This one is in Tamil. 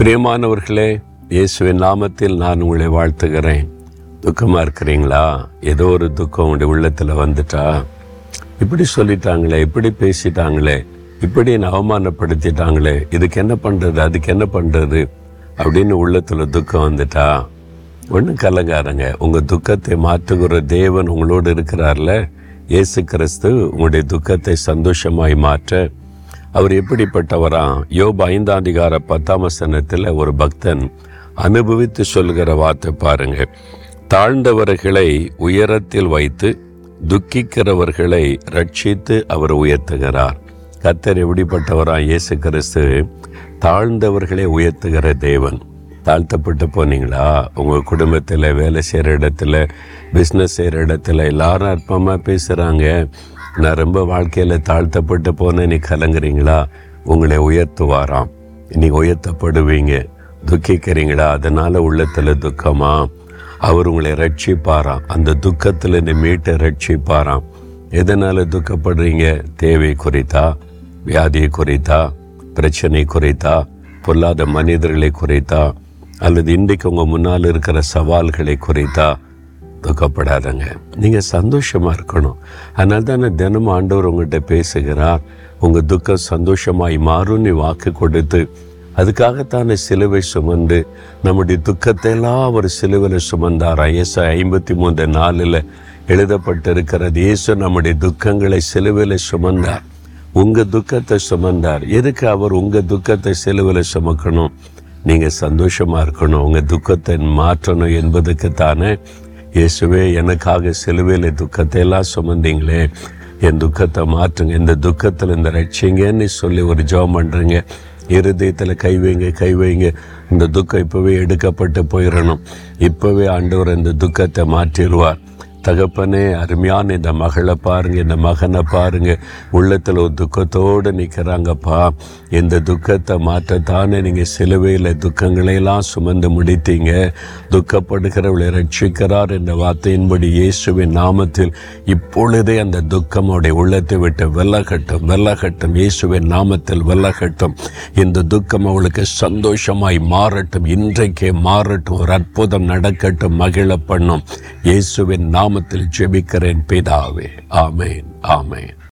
பிரியமானவர்களே இயேசுவின் நாமத்தில் நான் உங்களை வாழ்த்துகிறேன். துக்கமாக இருக்கிறீங்களா? ஏதோ ஒரு துக்கம் உங்களுடைய உள்ளத்தில் வந்துட்டா? இப்படி சொல்லிட்டாங்களே இப்படி பேசிட்டாங்களே இப்படி என்னை அவமானப்படுத்திட்டாங்களே இதுக்கு என்ன பண்ணுறது அதுக்கு என்ன பண்ணுறது அப்படின்னு உள்ளத்தில் துக்கம் வந்துட்டா? ஒன்றும் கலங்காரங்க உங்கள் துக்கத்தை மாற்றுகிற தேவன் உங்களோடு இருக்கிறார்ல. இயேசு கிறிஸ்து உங்களுடைய துக்கத்தை சந்தோஷமாய் மாற்ற அவர் எப்படிப்பட்டவரா? யோபு ஐந்தாம் அதிகார பத்தாம் வசனத்தில் ஒரு பக்தன் அனுபவித்து சொல்கிற வார்த்தை பாருங்க. தாழ்ந்தவர்களை உயரத்தில் வைத்து துக்கிக்கிறவர்களை ரட்சித்து அவர் உயர்த்துகிறார். கத்தர் எப்படிப்பட்டவரா? இயேசு கிறிஸ்து தாழ்ந்தவர்களை உயர்த்துகிற தேவன். தாழ்த்தப்பட்டு போனீங்களா? உங்கள் குடும்பத்தில் வேலை செய்கிற இடத்துல பிஸ்னஸ் செய்கிற இடத்துல எல்லாரும் அற்பமாக பேசுகிறாங்க நான் ரொம்ப வாழ்க்கையில் தாழ்த்தப்பட்டு போனேன் நீ கலங்குறீங்களா? உங்களை உயர்த்துவாராம். நீ உயர்த்தப்படுவீங்க. துக்கிக்கிறீங்களா? அதனால உள்ளத்தில் துக்கமா? அவர் உங்களை ரட்சிப்பாராம். அந்த துக்கத்தில் என்னை மீட்டை ரட்சிப்பாராம். எதனால் துக்கப்படுறீங்க? தேவை குறித்தா? வியாதியை குறித்தா? பிரச்சனை குறித்தா? பொல்லாத மனிதர்களை குறித்தா? அல்லது இன்றைக்கு உங்கள் முன்னால் இருக்கிற சவால்களை குறித்தா? துக்கப்படாதங்க நீங்கள் சந்தோஷமாக இருக்கணும். அதனால தான் நான் தினமும் ஆண்டவர் உங்கள்கிட்ட பேசுகிறார். உங்கள் துக்கம் சந்தோஷமாய் மாறும்னு வாக்கு கொடுத்து அதுக்காகத்தானே சிலுவை சுமந்து நம்முடைய துக்கத்தை எல்லாம் அவர் சிலுவையில் சுமந்தார்? ஐஎஸ்ஐ ஐம்பத்தி மூன்று நாலில் எழுதப்பட்டிருக்கிறது இயேசு நம்முடைய துக்கங்களை சிலுவையில் சுமந்தார். உங்கள் துக்கத்தை சுமந்தார். எதுக்கு அவர் உங்கள் துக்கத்தை சிலுவையில் சுமக்கணும்? நீங்கள் சந்தோஷமாக இருக்கணும். உங்கள் துக்கத்தை மாற்றணும் என்பதுக்கு தானே இயேசுவே எனக்காக சிலுவையில் துக்கத்தை எல்லாம் சுமந்தீங்களே. என் துக்கத்தை மாற்றுங்க. இந்த துக்கத்தில் இந்த ரட்சிங்கன்னு சொல்லி ஒரு ஜெபம் பண்ணுறீங்க இருதயத்தில் கை வைங்க கை வைங்க. இந்த துக்கம் இப்போவே எடுக்கப்பட்டு போயிடணும் இப்போவே ஆண்டவர் இந்த துக்கத்தை மாற்றிடுவார். தகப்பனே அருமையான இந்த மகளை பாருங்கள் இந்த மகனை பாருங்கள் உள்ளத்தில் ஒரு துக்கத்தோடு நிற்கிறாங்கப்பா இந்த துக்கத்தை மாற்றத்தானே நீங்கள் சிலுவையில் துக்கங்களையெல்லாம் சுமந்து முடித்தீங்க. துக்கப்படுகிறவளை ரட்சிக்கிறார் என்ற வார்த்தையின்படி இயேசுவின் நாமத்தில் இப்பொழுதே அந்த துக்கம் அவருடைய உள்ளத்தை விட்டு வெள்ளகட்டும் வெள்ளகட்டும் இயேசுவின் நாமத்தில் வெள்ளகட்டும் இந்த துக்கம் அவளுக்கு சந்தோஷமாய் மாறட்டும் இன்றைக்கே மாறட்டும் ஒரு அற்புதம் நடக்கட்டும் மகிழ பண்ணும் இயேசுவின் நாமத்தில் ஜெபிக்கிறேன் பிதாவே. ஆமேன் ஆமேன்.